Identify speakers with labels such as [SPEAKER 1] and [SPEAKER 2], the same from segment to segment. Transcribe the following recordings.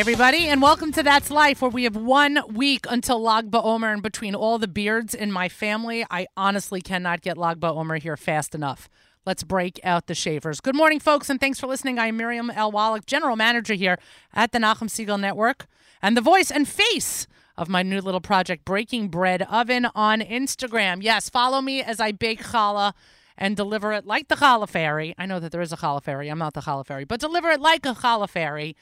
[SPEAKER 1] everybody, and welcome to That's Life, where we have one week until Lag BaOmer. And between all the beards in my family, I honestly cannot get Lag BaOmer here fast enough. Let's break out the shavers. Good morning, folks, and thanks for listening. I am Miriam L. Wallach, General Manager here at the Nachum Segal Network, and the voice and face of my new little project, Breaking Bread Oven on Instagram. Yes, follow me as I bake challah and deliver it like the challah fairy. I know that there is a challah fairy. I'm not the challah fairy, but deliver it like a challah fairy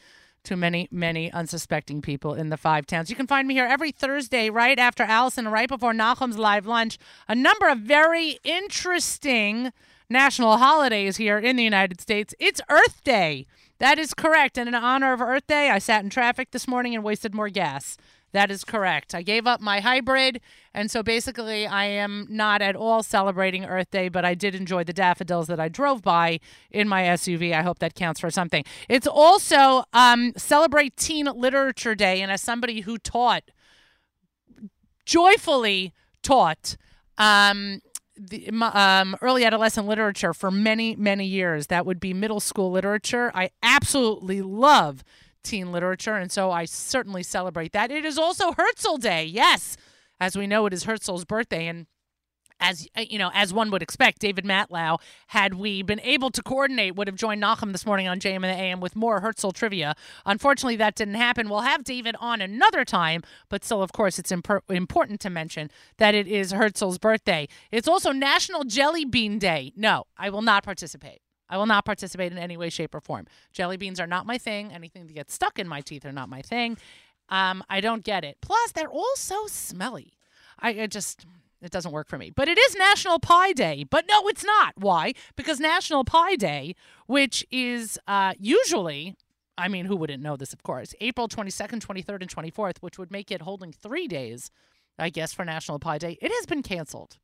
[SPEAKER 1] to many, many unsuspecting people in the five towns. You can find me here every Thursday, right after Allison, right before Nachum's live lunch. A number of very interesting national holidays here in the United States. It's Earth Day. That is correct. And in honor of Earth Day, I sat in traffic this morning and wasted more gas. That is correct. I gave up my hybrid, and so basically, I am not at all celebrating Earth Day, but I did enjoy the daffodils that I drove by in my SUV. I hope that counts for something. It's also um, Celebrate Teen Literature Day, and as somebody who taught, joyfully taught, um, the, um, early adolescent literature for many, many years. That would be middle school literature. I absolutely love teen literature, and so I certainly celebrate that. It is also Herzl Day. Yes, as we know, it is Herzl's birthday, and as uh, you know, as one would expect, David Matlow, had we been able to coordinate, would have joined Nachum this morning on JM in the AM with more Herzl trivia. Unfortunately, that didn't happen. We'll have David on another time, but still, of course, it's imp- important to mention that it is Herzl's birthday. It's also National Jelly Bean Day. No, I will not participate. I will not participate in any way, shape, or form. Jelly beans are not my thing. Anything that gets stuck in my teeth are not my thing. Um, I don't get it. Plus, they're all so smelly. I, I just it doesn't work for me. But it is National Pie Day. But no, it's not. Why? Because National Pie Day, which is uh, usually, I mean, who wouldn't know this, of course, April 22nd, 23rd, and 24th, which would make it holding three days, I guess, for National Pie Day, it has been canceled.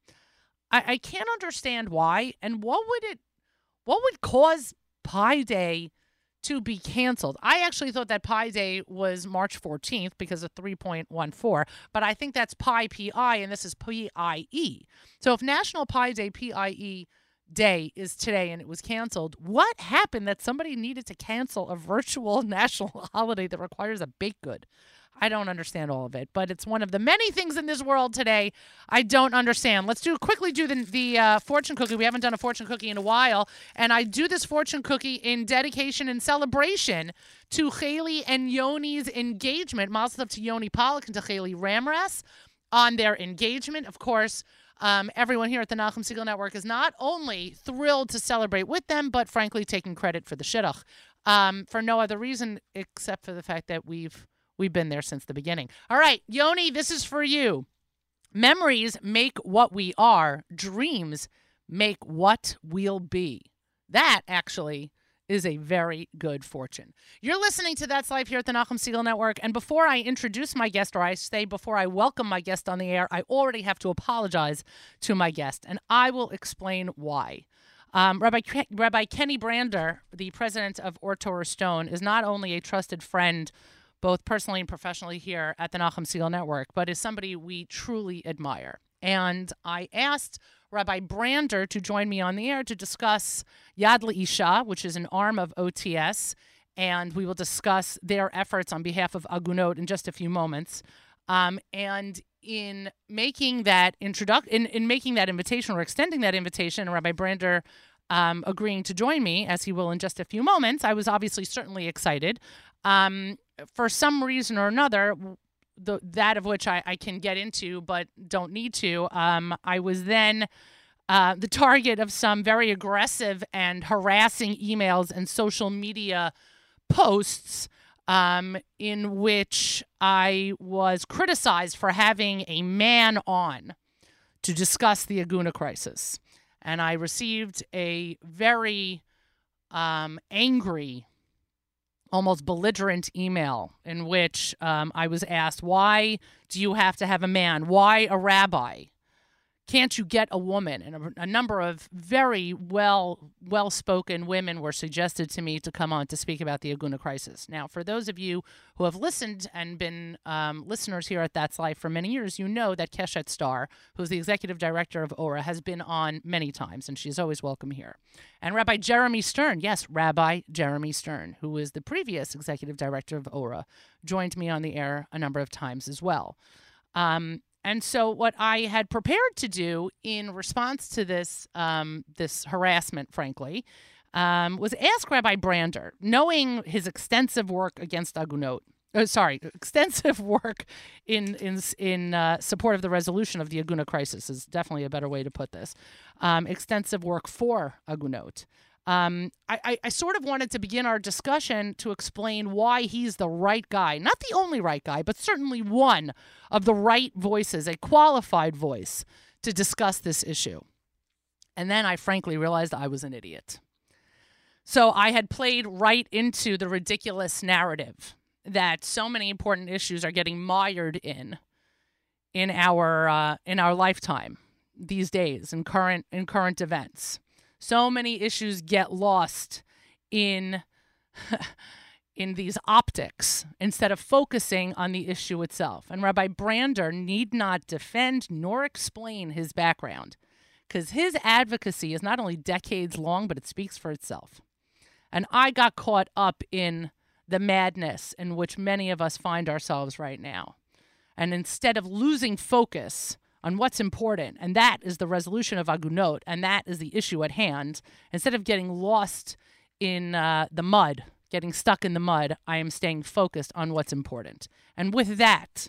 [SPEAKER 1] I, I can't understand why. And what would it what would cause Pi Day to be canceled? I actually thought that Pi Day was March 14th because of 3.14, but I think that's Pi PI and this is PIE. So if National Pi Day PIE day is today and it was canceled, what happened that somebody needed to cancel a virtual national holiday that requires a baked good? I don't understand all of it, but it's one of the many things in this world today I don't understand. Let's do quickly do the the uh, fortune cookie. We haven't done a fortune cookie in a while, and I do this fortune cookie in dedication and celebration to Haley and Yoni's engagement. Mazel to Yoni Pollock and to Haley Ramras on their engagement. Of course. Um, everyone here at the Nachum Segal Network is not only thrilled to celebrate with them, but frankly taking credit for the shidduch um, for no other reason except for the fact that we've We've been there since the beginning. All right, Yoni, this is for you. Memories make what we are, dreams make what we'll be. That actually is a very good fortune. You're listening to That's Life here at the Nachum Segal Network. And before I introduce my guest, or I say before I welcome my guest on the air, I already have to apologize to my guest, and I will explain why. Um, Rabbi, Rabbi Kenny Brander, the president of Or Torah Stone, is not only a trusted friend both personally and professionally here at the Nachum Segal Network, but is somebody we truly admire. And I asked Rabbi Brander to join me on the air to discuss Yad L'Isha, which is an arm of OTS, and we will discuss their efforts on behalf of Agunot in just a few moments. Um, and in making that introduction, in, in making that invitation or extending that invitation, Rabbi Brander um, agreeing to join me, as he will in just a few moments, I was obviously certainly excited. Um, for some reason or another, the that of which I, I can get into but don't need to, um, I was then uh, the target of some very aggressive and harassing emails and social media posts um, in which I was criticized for having a man on to discuss the Aguna crisis. And I received a very um, angry almost belligerent email in which um, I was asked, Why do you have to have a man? Why a rabbi? Can't you get a woman? And a, a number of very well well spoken women were suggested to me to come on to speak about the Aguna crisis. Now, for those of you who have listened and been um, listeners here at That's Life for many years, you know that Keshet Star, who's the executive director of ORA, has been on many times, and she's always welcome here. And Rabbi Jeremy Stern, yes, Rabbi Jeremy Stern, who is the previous executive director of ORA, joined me on the air a number of times as well. Um, and so, what I had prepared to do in response to this um, this harassment, frankly, um, was ask Rabbi Brander, knowing his extensive work against Agunot. Uh, sorry, extensive work in in in uh, support of the resolution of the Aguna crisis is definitely a better way to put this. Um, extensive work for Agunot. Um, I, I, I, sort of wanted to begin our discussion to explain why he's the right guy. Not the only right guy, but certainly one of the right voices, a qualified voice to discuss this issue. And then I frankly realized I was an idiot. So I had played right into the ridiculous narrative that so many important issues are getting mired in in our uh, in our lifetime these days in current in current events so many issues get lost in in these optics instead of focusing on the issue itself. And Rabbi Brander need not defend nor explain his background because his advocacy is not only decades long, but it speaks for itself. And I got caught up in the madness in which many of us find ourselves right now. And instead of losing focus on what's important, and that is the resolution of Agunot, and that is the issue at hand. Instead of getting lost in uh, the mud, getting stuck in the mud, I am staying focused on what's important. And with that,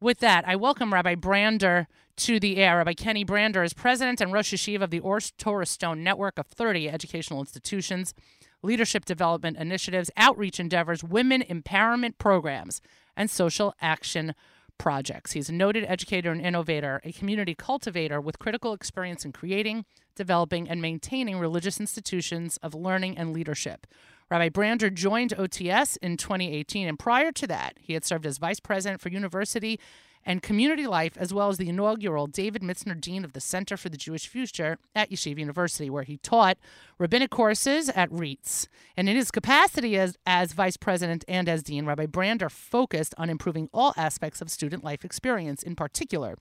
[SPEAKER 1] with that, I welcome Rabbi Brander to the air. Rabbi Kenny Brander is president and Rosh Yeshiva of the Or Torah Stone Network of 30 educational institutions, leadership development initiatives, outreach endeavors, women empowerment programs, and social action projects. He's a noted educator and innovator, a community cultivator with critical experience in creating, developing, and maintaining religious institutions of learning and leadership. Rabbi Brander joined OTS in 2018, and prior to that, he had served as vice president for university and community life, as well as the inaugural David Mitzner Dean of the Center for the Jewish Future at Yeshiva University, where he taught rabbinic courses at RIETS. And in his capacity as, as vice president and as dean, Rabbi Brander focused on improving all aspects of student life experience, in particular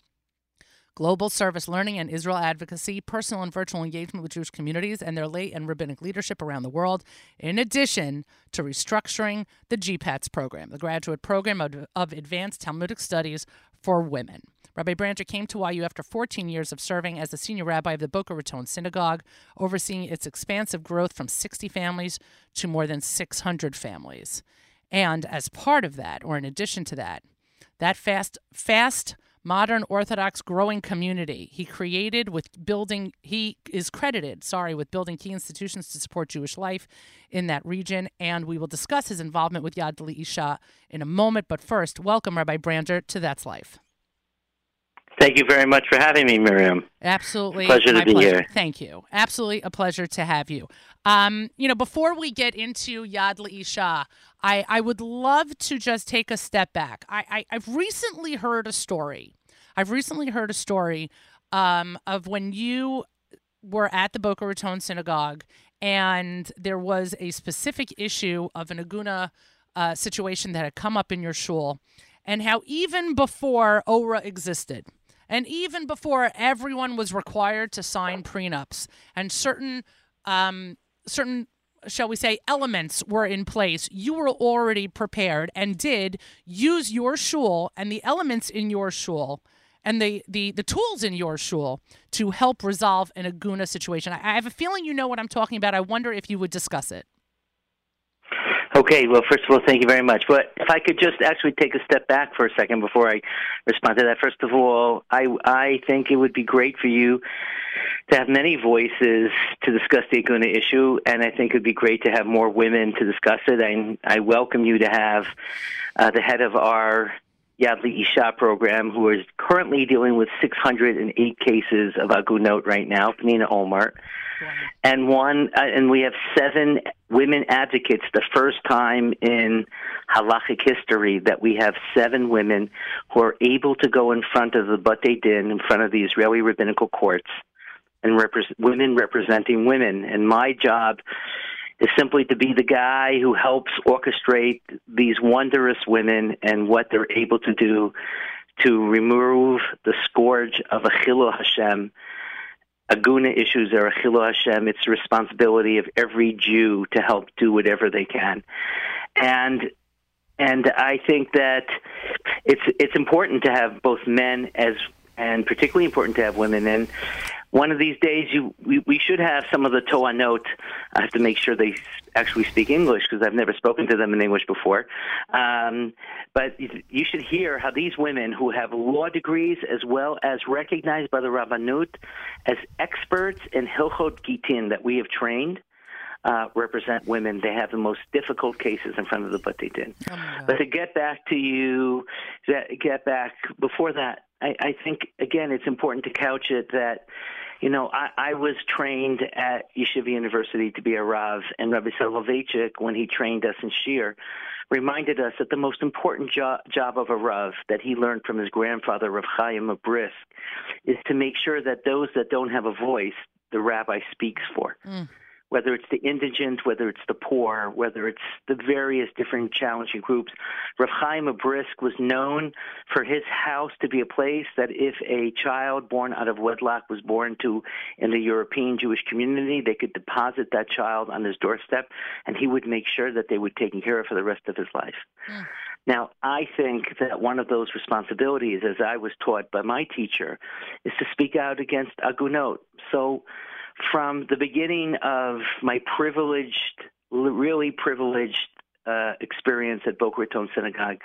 [SPEAKER 1] global service learning and Israel advocacy, personal and virtual engagement with Jewish communities and their lay and rabbinic leadership around the world, in addition to restructuring the GPATS program, the graduate program of, of advanced Talmudic studies for women. Rabbi Brander came to YU after 14 years of serving as the senior rabbi of the Boca Raton Synagogue, overseeing its expansive growth from 60 families to more than 600 families. And as part of that, or in addition to that, that fast, fast modern Orthodox growing community. He created with building, he is credited, sorry, with building key institutions to support Jewish life in that region. And we will discuss his involvement with Yad L'Isha in a moment. But first, welcome Rabbi Brander to That's Life.
[SPEAKER 2] Thank you very much for having me, Miriam.
[SPEAKER 1] Absolutely.
[SPEAKER 2] Pleasure to be
[SPEAKER 1] pleasure.
[SPEAKER 2] here.
[SPEAKER 1] Thank you. Absolutely a pleasure to have you. Um, you know, before we get into Yad L'Isha, I, I would love to just take a step back. I, I, I've recently heard a story I've recently heard a story um, of when you were at the Boca Raton Synagogue and there was a specific issue of an Aguna uh, situation that had come up in your shul, and how even before ORA existed, and even before everyone was required to sign prenups, and certain um, certain shall we say, elements were in place, you were already prepared and did use your shul and the elements in your shul and the, the, the tools in your shul to help resolve an Aguna situation. I, I have a feeling you know what I'm talking about. I wonder if you would discuss it.
[SPEAKER 2] Okay, well, first of all, thank you very much. But if I could just actually take a step back for a second before I respond to that. First of all, I I think it would be great for you to have many voices to discuss the Aguna issue, and I think it would be great to have more women to discuss it. And I welcome you to have uh, the head of our Yad Isha program, who is currently dealing with 608 cases of agunot right now, Pnina Omer, and one, uh, and we have seven women advocates. The first time in halachic history that we have seven women who are able to go in front of the Batei Din, in front of the Israeli rabbinical courts, and repre- women representing women. And my job is simply to be the guy who helps orchestrate these wondrous women and what they're able to do to remove the scourge of a Chilul Hashem. Aguna issues are a Chilul Hashem. It's the responsibility of every Jew to help do whatever they can. And and I think that it's it's important to have both men as and particularly important to have women. And one of these days, you we, we should have some of the To'anot. I have to make sure they actually speak English because I've never spoken to them in English before. Um, but you should hear how these women who have law degrees as well as recognized by the Rabbanut as experts in Hilchot Gitin that we have trained. Uh, represent women. They have the most difficult cases in front of the Batei Din. Oh but to get back to you, get back before that, I, I think again it's important to couch it that you know, I, I was trained at Yeshiva University to be a Rav, and Rabbi Soloveitchik, when he trained us in shiur, reminded us that the most important jo- job of a Rav that he learned from his grandfather, Rav Chaim of Brisk, is to make sure that those that don't have a voice, the rabbi speaks for. Mm whether it's the indigent, whether it's the poor, whether it's the various different challenging groups. Rav Chaim Brisk was known for his house to be a place that if a child born out of wedlock was born to in the European Jewish community, they could deposit that child on his doorstep, and he would make sure that they were taken care of for the rest of his life. Mm. Now, I think that one of those responsibilities, as I was taught by my teacher, is to speak out against agunot. So, from the beginning of my privileged, really privileged uh, experience at Boca Raton Synagogue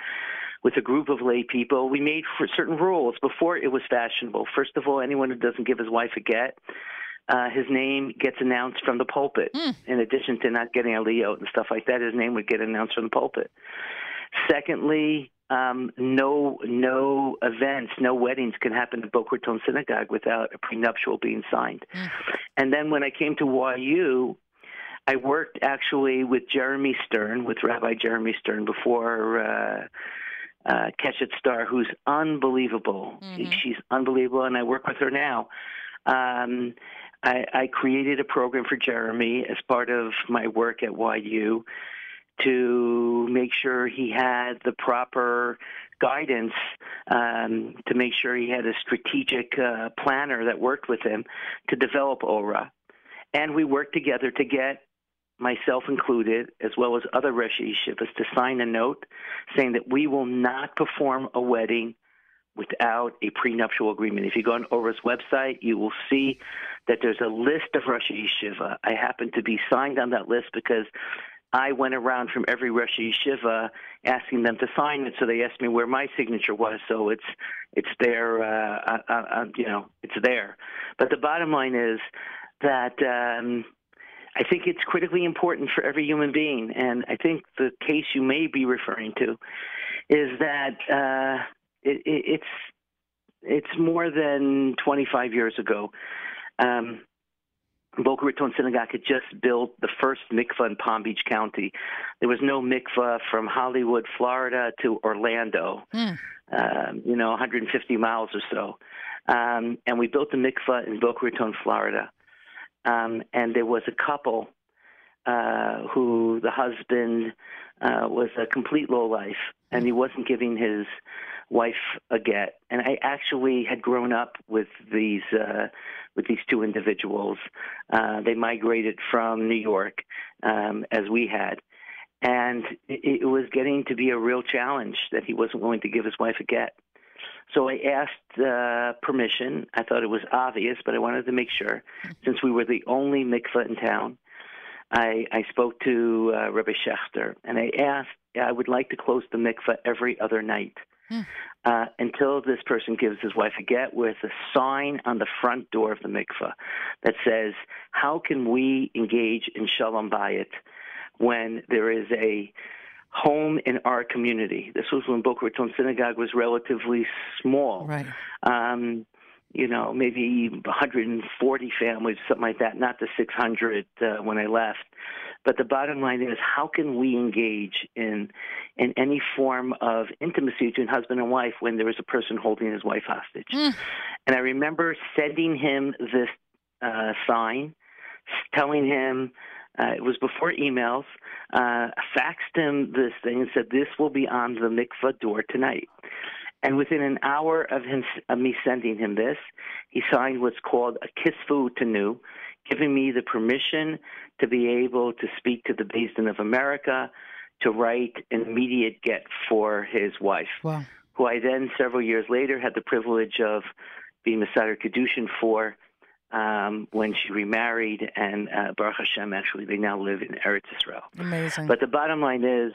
[SPEAKER 2] with a group of lay people, we made certain rules before it was fashionable. First of all, anyone who doesn't give his wife a get, uh, his name gets announced from the pulpit. Mm. In addition to not getting a Leo and stuff like that, his name would get announced from the pulpit. Secondly, um, no no events, no weddings can happen at Boca Raton Synagogue without a prenuptial being signed. Mm. And then when I came to YU, I worked actually with Jeremy Stern, with Rabbi Jeremy Stern, before uh, uh, Keshet Star, who's unbelievable. Mm-hmm. She's unbelievable, and I work with her now. Um, I, I created a program for Jeremy as part of my work at YU to make sure he had the proper guidance um, to make sure he had a strategic uh, planner that worked with him to develop ORA. And we worked together to get myself included, as well as other Rosh Yeshivas, to sign a note saying that we will not perform a wedding without a prenuptial agreement. If you go on ORA's website, you will see that there's a list of Rosh Yeshiva. I happen to be signed on that list because I went around from every Rosh Yeshiva asking them to sign it. So they asked me where my signature was. So it's it's there. Uh, uh, uh, uh, you know, it's there. But the bottom line is that um, I think it's critically important for every human being. And I think the case you may be referring to is that uh, it, it, it's it's more than 25 years ago. Um, Boca Raton Synagogue had just built the first mikvah in Palm Beach County. There was no mikvah from Hollywood, Florida to Orlando, mm. um, you know, 150 miles or so. Um, and we built the mikvah in Boca Raton, Florida. Um, and there was a couple uh, who the husband uh, was a complete lowlife, and he wasn't giving his wife a get. And I actually had grown up with these uh, with these two individuals. Uh, they migrated from New York, um, as we had. And it, it was getting to be a real challenge that he wasn't willing to give his wife a get. So I asked uh, permission. I thought it was obvious, but I wanted to make sure, since we were the only mikvah in town. I, I spoke to uh, Rabbi Schechter, and I asked, I would like to close the mikvah every other night. Hmm. Uh, until this person gives his wife a get with a sign on the front door of the mikveh that says, How can we engage in Shalom Bayit when there is a home in our community. This was when Boca Raton Synagogue was relatively small.
[SPEAKER 1] Right.
[SPEAKER 2] Um, you know, maybe 140 families, something like that, not the 600 uh, when I left. But the bottom line is, how can we engage in in any form of intimacy between husband and wife when there is a person holding his wife hostage?
[SPEAKER 1] Mm.
[SPEAKER 2] And I remember sending him this uh, sign, telling him uh, it was before emails. Uh, faxed him this thing and said, "This will be on the mikvah door tonight." And within an hour of him of me sending him this, he signed what's called a kisfu tanu, giving me the permission to be able to speak to the Beis Din of America to write an immediate get for his wife,
[SPEAKER 1] Wow.
[SPEAKER 2] who I then several years later had the privilege of being Mesader Kiddushin for um, when she remarried, and uh, Baruch Hashem, actually, they now live in Eretz Israel.
[SPEAKER 1] Amazing.
[SPEAKER 2] But the bottom line is,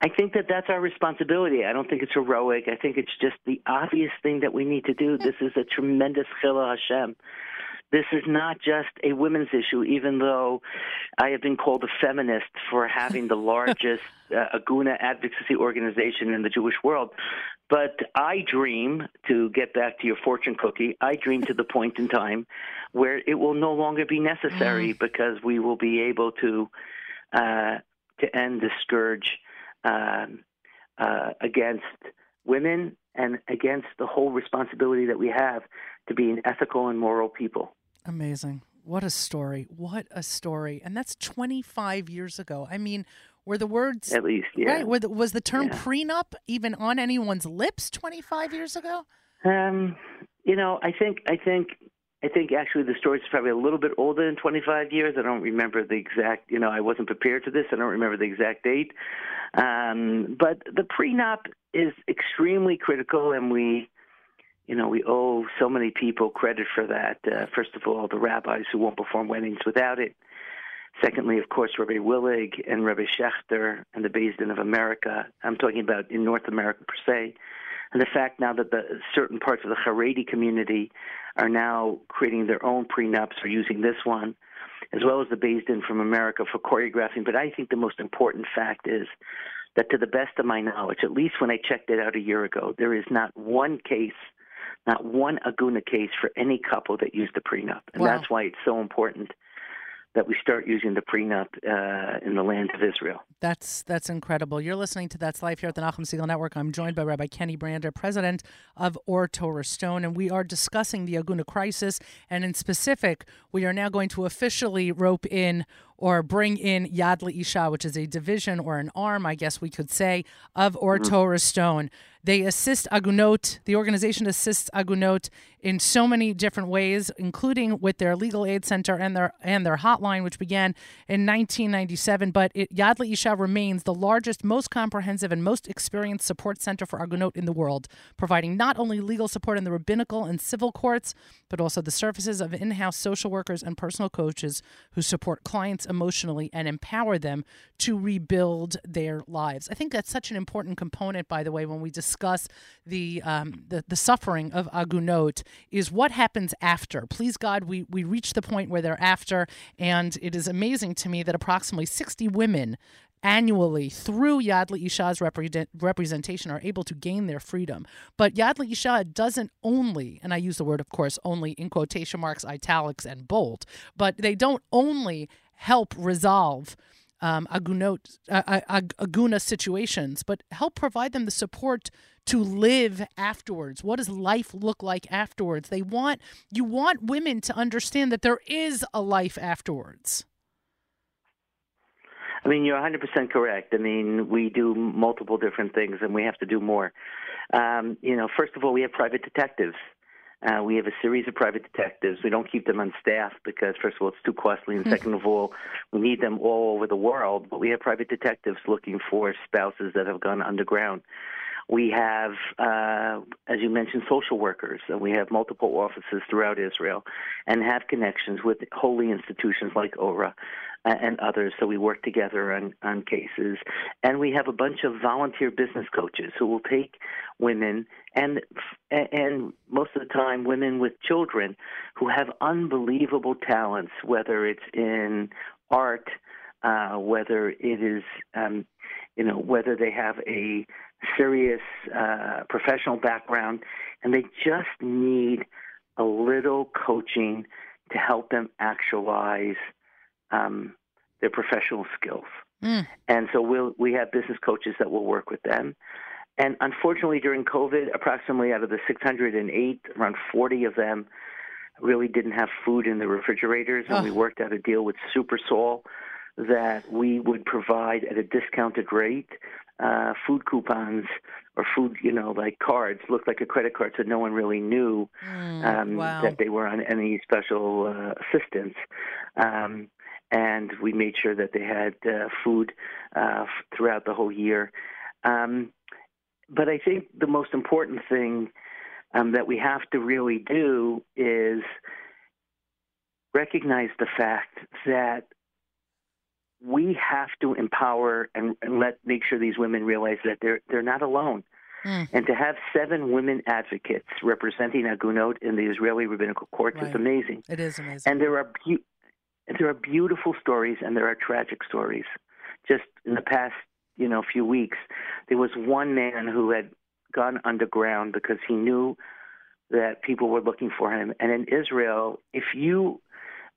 [SPEAKER 2] I think that that's our responsibility. I don't think it's heroic. I think it's just the obvious thing that we need to do. This is a tremendous chilul Hashem. This is not just a women's issue, even though I have been called a feminist for having the largest uh, Aguna advocacy organization in the Jewish world. But I dream, to get back to your fortune cookie, I dream to the point in time where it will no longer be necessary because we will be able to uh, to end the scourge um, uh, against women and against the whole responsibility that we have to be an ethical and moral people.
[SPEAKER 1] Amazing. What a story. What a story. And that's 25 years ago. I mean, were the words
[SPEAKER 2] At least, yeah.
[SPEAKER 1] right? Were the, was the term
[SPEAKER 2] Yeah.
[SPEAKER 1] prenup even on anyone's lips 25 years ago?
[SPEAKER 2] Um, you know, I think I think I think actually the story is probably a little bit older than 25 years. I don't remember the exact. You know, I wasn't prepared for this. I don't remember the exact date. Um, but the prenup is extremely critical, and we, you know, we owe so many people credit for that. Uh, first of all, the rabbis who won't perform weddings without it. Secondly, of course, Rabbi Willig and Rabbi Schechter and the Din of America. I'm talking about in North America per se. And the fact now that the certain parts of the Haredi community are now creating their own prenups or using this one, as well as the Din from America for choreographing. But I think the most important fact is that, to the best of my knowledge, at least when I checked it out a year ago, there is not one case, not one Aguna case for any couple that used the prenup. And
[SPEAKER 1] Wow.
[SPEAKER 2] that's why it's so important that we start using the prenup uh, in the land of Israel.
[SPEAKER 1] That's that's incredible. You're listening to That's Life here at the Nachum Segal Network. I'm joined by Rabbi Kenny Brander, president of Or Torah Stone, and we are discussing the Aguna crisis. And in specific, we are now going to officially rope in or bring in Yad Isha, which is a division or an arm, I guess we could say, of Or mm-hmm. Torah Stone. They assist Agunot. The organization assists Agunot in so many different ways, including with their legal aid center and their and their hotline, which began in 1997. But it, Yad Isha remains the largest, most comprehensive, and most experienced support center for Agunot in the world, providing not only legal support in the rabbinical and civil courts, but also the services of in-house social workers and personal coaches who support clients emotionally and empower them to rebuild their lives. I think that's such an important component, by the way, when we discuss the um, the, the suffering of Agunot, is what happens after. Please God, we we reach the point where they're after, and it is amazing to me that approximately 60 women annually through Yad Isha's represent, representation are able to gain their freedom. But Yad Isha doesn't only, and I use the word, of course, only in quotation marks, italics, and bold, but they don't only help resolve um, agunot, uh, uh, ag- aguna situations, but help provide them the support to live afterwards. What does life look like afterwards? They want you want women to understand that there is a life afterwards.
[SPEAKER 2] I mean, you're 100% correct. I mean, we do multiple different things, and we have to do more. Um, you know, first of all, we have private detectives. Uh, we have a series of private detectives. We don't keep them on staff because, first of all, it's too costly, and second of all, we need them all over the world. But we have private detectives looking for spouses that have gone underground. We have, uh, as you mentioned, social workers, and we have multiple offices throughout Israel and have connections with holy institutions like ORA and others. So we work together on, on cases. And we have a bunch of volunteer business coaches who will take women and and most of the time women with children who have unbelievable talents, whether it's in art, uh, whether it is um, you know, whether they have a serious uh, professional background, and they just need a little coaching to help them actualize um, their professional skills.
[SPEAKER 1] Mm.
[SPEAKER 2] And so we'll, we have business coaches that will work with them. And unfortunately, during COVID, approximately out of the 608, around 40 of them really didn't have food in the refrigerators. And
[SPEAKER 1] Oh.
[SPEAKER 2] we worked out a deal with Supersol that we would provide at a discounted rate uh, food coupons or food, you know, like cards, looked like a credit card, so no one really knew
[SPEAKER 1] Mm.
[SPEAKER 2] um,
[SPEAKER 1] wow.
[SPEAKER 2] that they were on any special uh, assistance. Um, and we made sure that they had uh, food uh, f- throughout the whole year. Um, but I think the most important thing um, that we have to really do is recognize the fact that we have to empower and, and let make sure these women realize that they're they're not alone.
[SPEAKER 1] Mm.
[SPEAKER 2] And to have seven women advocates representing Agunot in the Israeli rabbinical courts
[SPEAKER 1] Right.
[SPEAKER 2] is amazing.
[SPEAKER 1] It is amazing.
[SPEAKER 2] And there are there are beautiful stories and there are tragic stories. Just in the past, you know, few weeks, there was one man who had gone underground because he knew that people were looking for him. And in Israel, if you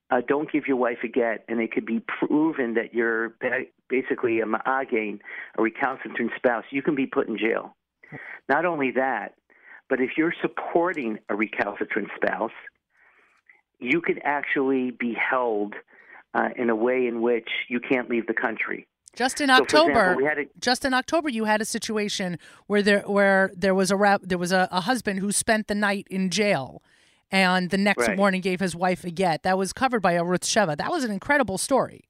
[SPEAKER 2] uh, don't give your wife a get, and it could be proven that you're ba- basically a ma'again, a recalcitrant spouse, you can be put in jail. Not only that, but if you're supporting a recalcitrant spouse, you could actually be held uh, in a way in which you can't leave the country.
[SPEAKER 1] Just in
[SPEAKER 2] So,
[SPEAKER 1] October,
[SPEAKER 2] example, we had a,
[SPEAKER 1] just in October, you had a situation where there where there was a rap, there was a, a husband who spent the night in jail, and the next
[SPEAKER 2] Right.
[SPEAKER 1] morning gave his wife a get. That was covered by Arutz Sheva. That was an incredible story.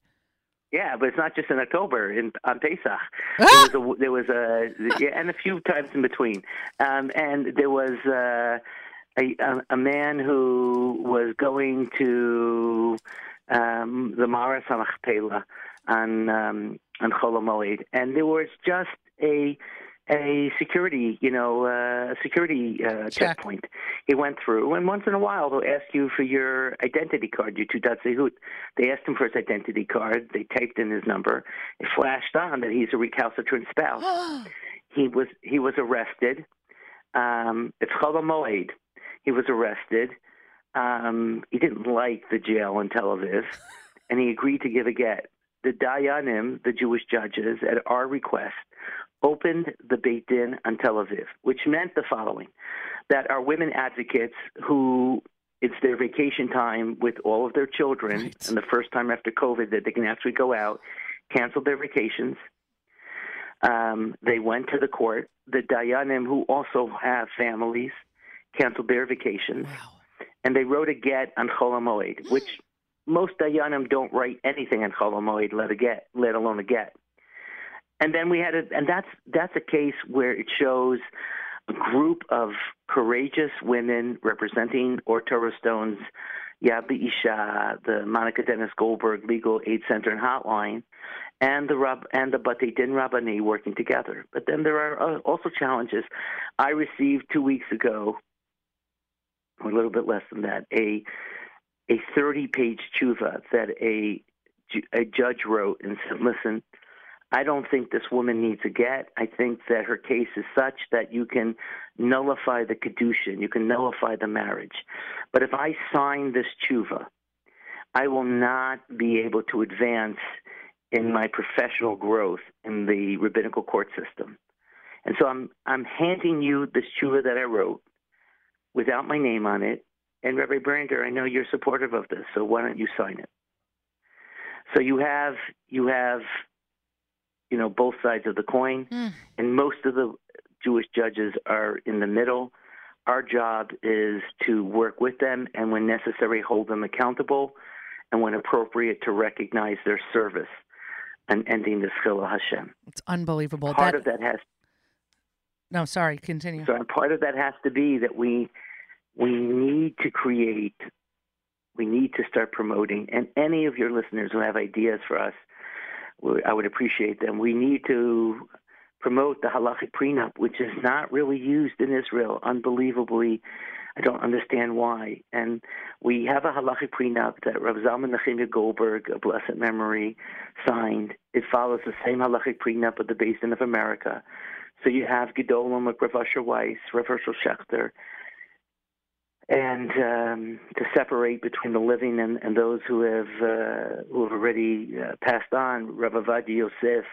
[SPEAKER 2] yeah, but it's not just in October. In on Pesach,
[SPEAKER 1] Ah!
[SPEAKER 2] there was a, there was a yeah, and a few times in between, um, and there was uh, a, a man who was going to um, the Me'aras Hamachpela on um, on Chol and there was just a a security, you know, uh, security uh,
[SPEAKER 1] Check.
[SPEAKER 2] checkpoint. He went through, and once in a while they'll ask you for your identity card, your Teudat Zehut. They asked him for his identity card. They typed in his number. It flashed on that he's a recalcitrant spouse. he was he was arrested. Um, it's Chol Hamoed. He was arrested. Um, he didn't like the jail in Tel Aviv, and he agreed to give a get. The Dayanim, the Jewish judges, at our request, opened the Beit Din on Tel Aviv, which meant the following: that our women advocates who it's their vacation time with all of their children,
[SPEAKER 1] Right.
[SPEAKER 2] and the first time after COVID that they can actually go out, canceled their vacations. Um, they went to the court. The Dayanim, who also have families, canceled their vacations,
[SPEAKER 1] Wow.
[SPEAKER 2] and they wrote a get on Chol Hamoed, which most Dayanim don't write anything on Chol Hamoed, let a get, let alone a get. And then we had a, and that's that's a case where it shows a group of courageous women representing Or Torah Stone's Yad Isha, the Monica Dennis Goldberg Legal Aid Center and Hotline, and the Rab, and the Batei Din Rabbani working together. But then there are uh, also challenges. I received two weeks ago, or a little bit less than that, a a 30 page tshuva that a a judge wrote and said, "Listen, I don't think this woman needs a get. I think that her case is such that you can nullify the kedushin, you can nullify the marriage. But if I sign this tshuva, I will not be able to advance in my professional growth in the rabbinical court system. And so I'm I'm handing you this tshuva that I wrote without my name on it. And Rabbi Brander, I know you're supportive of this, so why don't you sign it? So you have you have you know both sides of the coin,
[SPEAKER 1] Hmm.
[SPEAKER 2] and most of the Jewish judges are in the middle. Our job is to work with them, and when necessary, hold them accountable, and when appropriate, to recognize their service and ending the Chilul Hashem.
[SPEAKER 1] It's unbelievable.
[SPEAKER 2] Part
[SPEAKER 1] that,
[SPEAKER 2] of that has
[SPEAKER 1] no, sorry, continue.
[SPEAKER 2] So part of that has to be that we we need to create, we need to start promoting. And any of your listeners who have ideas for us, I would appreciate them. We need to promote the halachic prenup, which is not really used in Israel. Unbelievably, I don't understand why. And we have a halachic prenup that Rav Zalman Nechemia Goldberg, a blessed memory, signed. It follows the same halachic prenup of the Beis Din of America. So you have Gedolim like Rav Usher Weiss, Rav Hershel Schachter, and um, to separate between the living and, and those who have uh, who have already uh, passed on. Rav Ovadia Yosef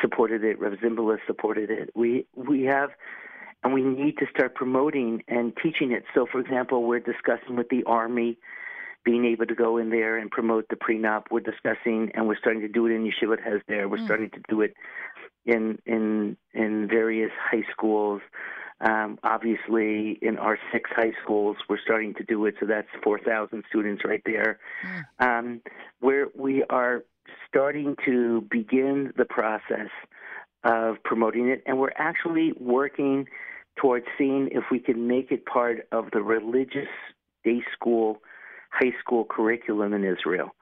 [SPEAKER 2] supported it. Rav Zimbalist supported it. We we have, and we need to start promoting and teaching it. So, for example, we're discussing with the army being able to go in there and promote the prenup. We're discussing, and we're starting to do it in Yeshivat Hesder. We're mm. starting to do it in in in various high schools. Um, obviously, in our six high schools, we're starting to do it, so that's 4,000 students right there. Mm. Um, where we are starting to begin the process of promoting it, and we're actually working towards seeing if we can make it part of the religious day school, high school curriculum in Israel,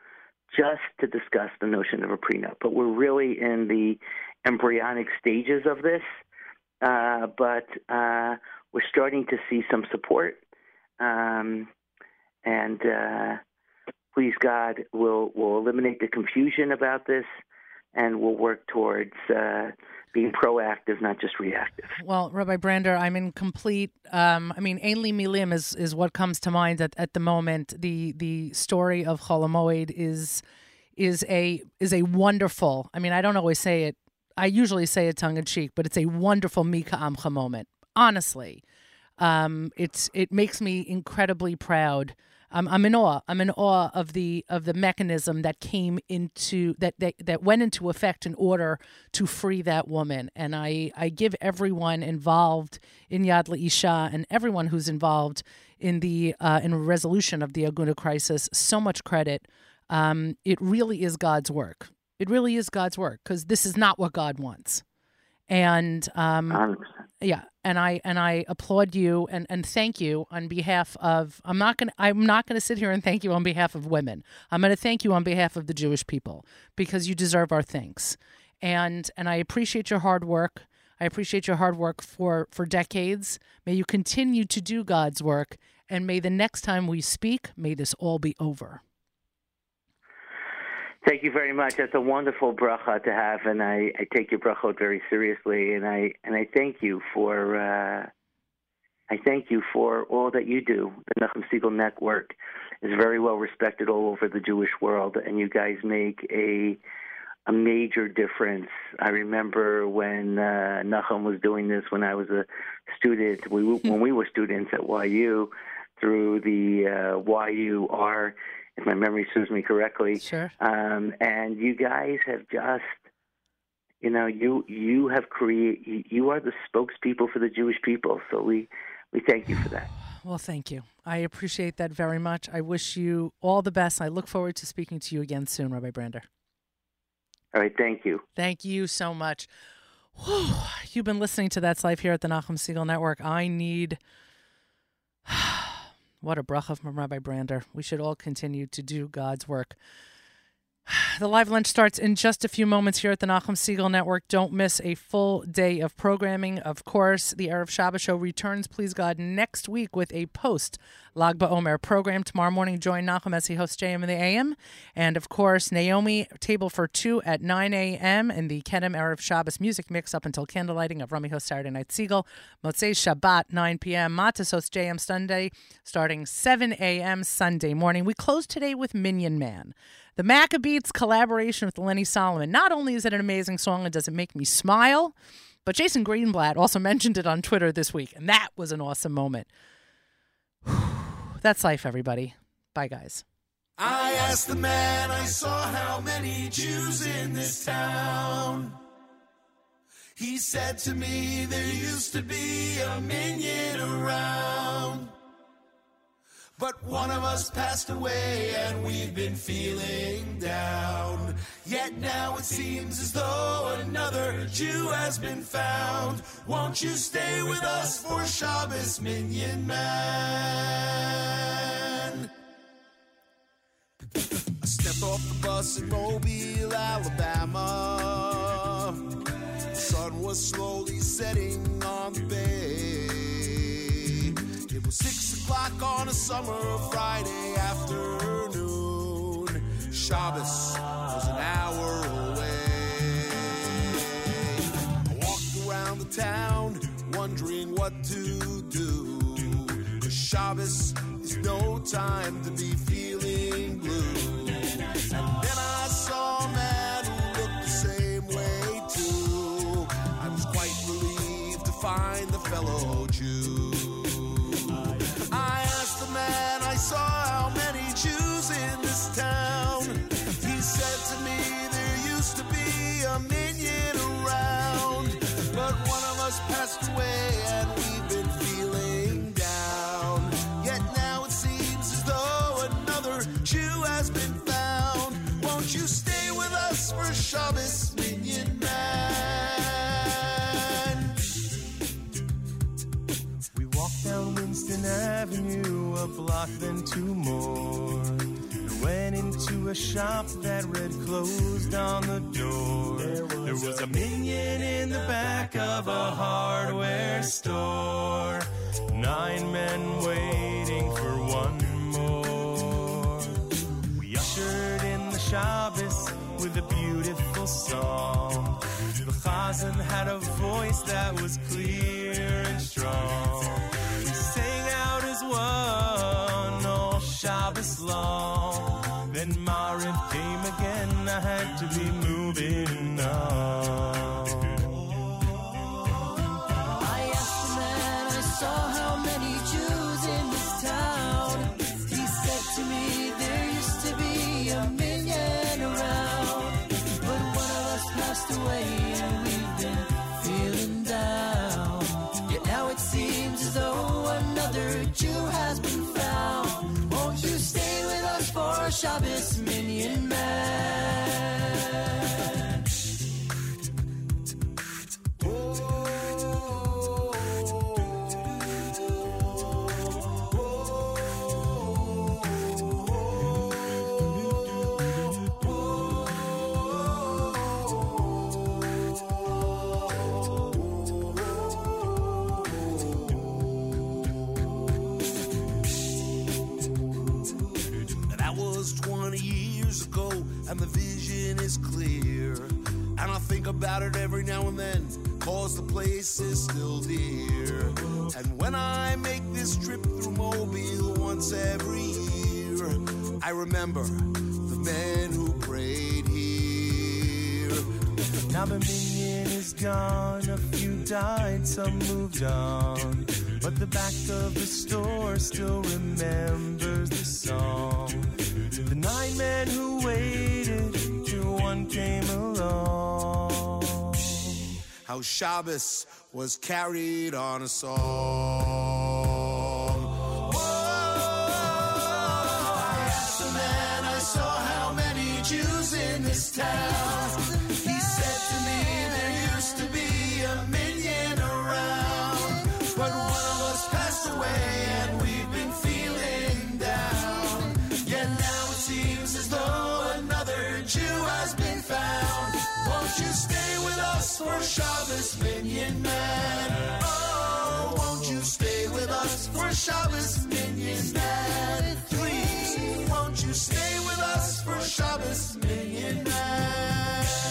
[SPEAKER 2] just to discuss the notion of a prenup. But we're really in the embryonic stages of this. Uh, but uh, we're starting to see some support. Um, and uh, please God, we'll, we'll eliminate the confusion about this and we'll work towards uh, being proactive, not just reactive.
[SPEAKER 1] Well, Rabbi Brander, I'm in complete. Um, I mean, Ein Li Milim is is what comes to mind at, at the moment. The the story of Chol Hamoed is is a is a wonderful. I mean, I don't always say it I usually say it tongue in cheek, but it's a wonderful Mi K'amcha moment. Honestly, um, it's it makes me incredibly proud. Um, I'm in awe. I'm in awe of the of the mechanism that came into that, that that went into effect in order to free that woman. And I I give everyone involved in Yad L'Isha and everyone who's involved in the uh, in resolution of the Aguna crisis so much credit. Um, it really is God's work. It really is God's work because this is not what God wants. And um, yeah, and I and I applaud you and, and thank you on behalf of. I'm not gonna I'm not gonna sit here and thank you on behalf of women. I'm gonna thank you on behalf of the Jewish people because you deserve our thanks. And and I appreciate your hard work. I appreciate your hard work for for decades. May you continue to do God's work, and may the next time we speak, may this all be over.
[SPEAKER 2] Thank you very much. That's a wonderful bracha to have, and I, I take your brachot very seriously, and I and I thank you for uh, I thank you for all that you do. The Nachum Segal Network is very well respected all over the Jewish world, and you guys make a a major difference. I remember when uh, Nachum was doing this when I was a student. We when we were students at YU through the uh, YUR if my memory serves me correctly.
[SPEAKER 1] Sure.
[SPEAKER 2] Um, and you guys have just, you know, you you have created. You are the spokespeople for the Jewish people. So we we thank you for that.
[SPEAKER 1] Well, thank you. I appreciate that very much. I wish you all the best. I look forward to speaking to you again soon, Rabbi Brander.
[SPEAKER 2] All right. Thank you.
[SPEAKER 1] Thank you so much. Whew. You've been listening to That's Life here at the Nachum Segal Network. I need. What a bracha from Rabbi Brander. We should all continue to do God's work. The live lunch starts in just a few moments here at the Nachum Segal Network. Don't miss a full day of programming. Of course, the Erev Shabbos show returns, please God, next week with a post Lag BaOmer program. Tomorrow morning, join Nachum as he hosts JM in the AM. And of course, Naomi, table for two at 9 a.m. in the Kedem Erev Shabbos music mix up until candlelighting of Rami host Saturday Night Segal. Motzei Shabbat, 9 p.m. Matas hosts JM Sunday, starting 7 a.m. Sunday morning. We close today with Minyan Man. The Maccabeats collaboration with Lenny Solomon. Not only is it an amazing song and does it make me smile, but Jason Greenblatt also mentioned it on Twitter this week, and that was an awesome moment. That's life, everybody. Bye, guys. I asked the man I saw how many Jews in this town. He said to me, there used to be a minyan around. But one of us passed away and we've been feeling down. Yet now it seems as though another Jew has been found. Won't you stay with us for Shabbos Minyan Man? I stepped off the bus in Mobile, Alabama. The sun
[SPEAKER 3] was slowly setting on the bay. Six o'clock on a summer Friday afternoon. Shabbos was an hour away. I walked around the town wondering what to do. Shabbos is no time to be feeling blue. And then I saw a man who looked the same way too. I was quite relieved to find the fellow Winston Avenue, a block, then two more. Went into a shop that read closed on the door. There was, a minyan in the back of a hardware store. Nine men waiting for one more. We ushered in the Shabbos with a beautiful song. The Chazan had a voice that was clear and strong. He sang out as one all Shabbos long. I
[SPEAKER 4] asked the man I saw how many Jews in this town. He said to me there used to be a minyan around, but one of us passed away and we've been feeling down. Yet now it seems as though another Jew has been found. Won't you stay with us for Shabbos,
[SPEAKER 3] remember the men who prayed here. Now the minyan is gone, a few died, some moved on. But the back of the store still remembers the song. The nine men who waited till one came along. How Shabbos was carried on a song. This town. He said to me there used to be a minyan around, but one of us passed away and we've been feeling down. Yet now it seems as though another Jew has been found. Won't you stay with us for Shabbos, Minyan Man? Oh, won't you stay with us for Shabbos, Minyan Man? Stay with us for Shabbos Midnight.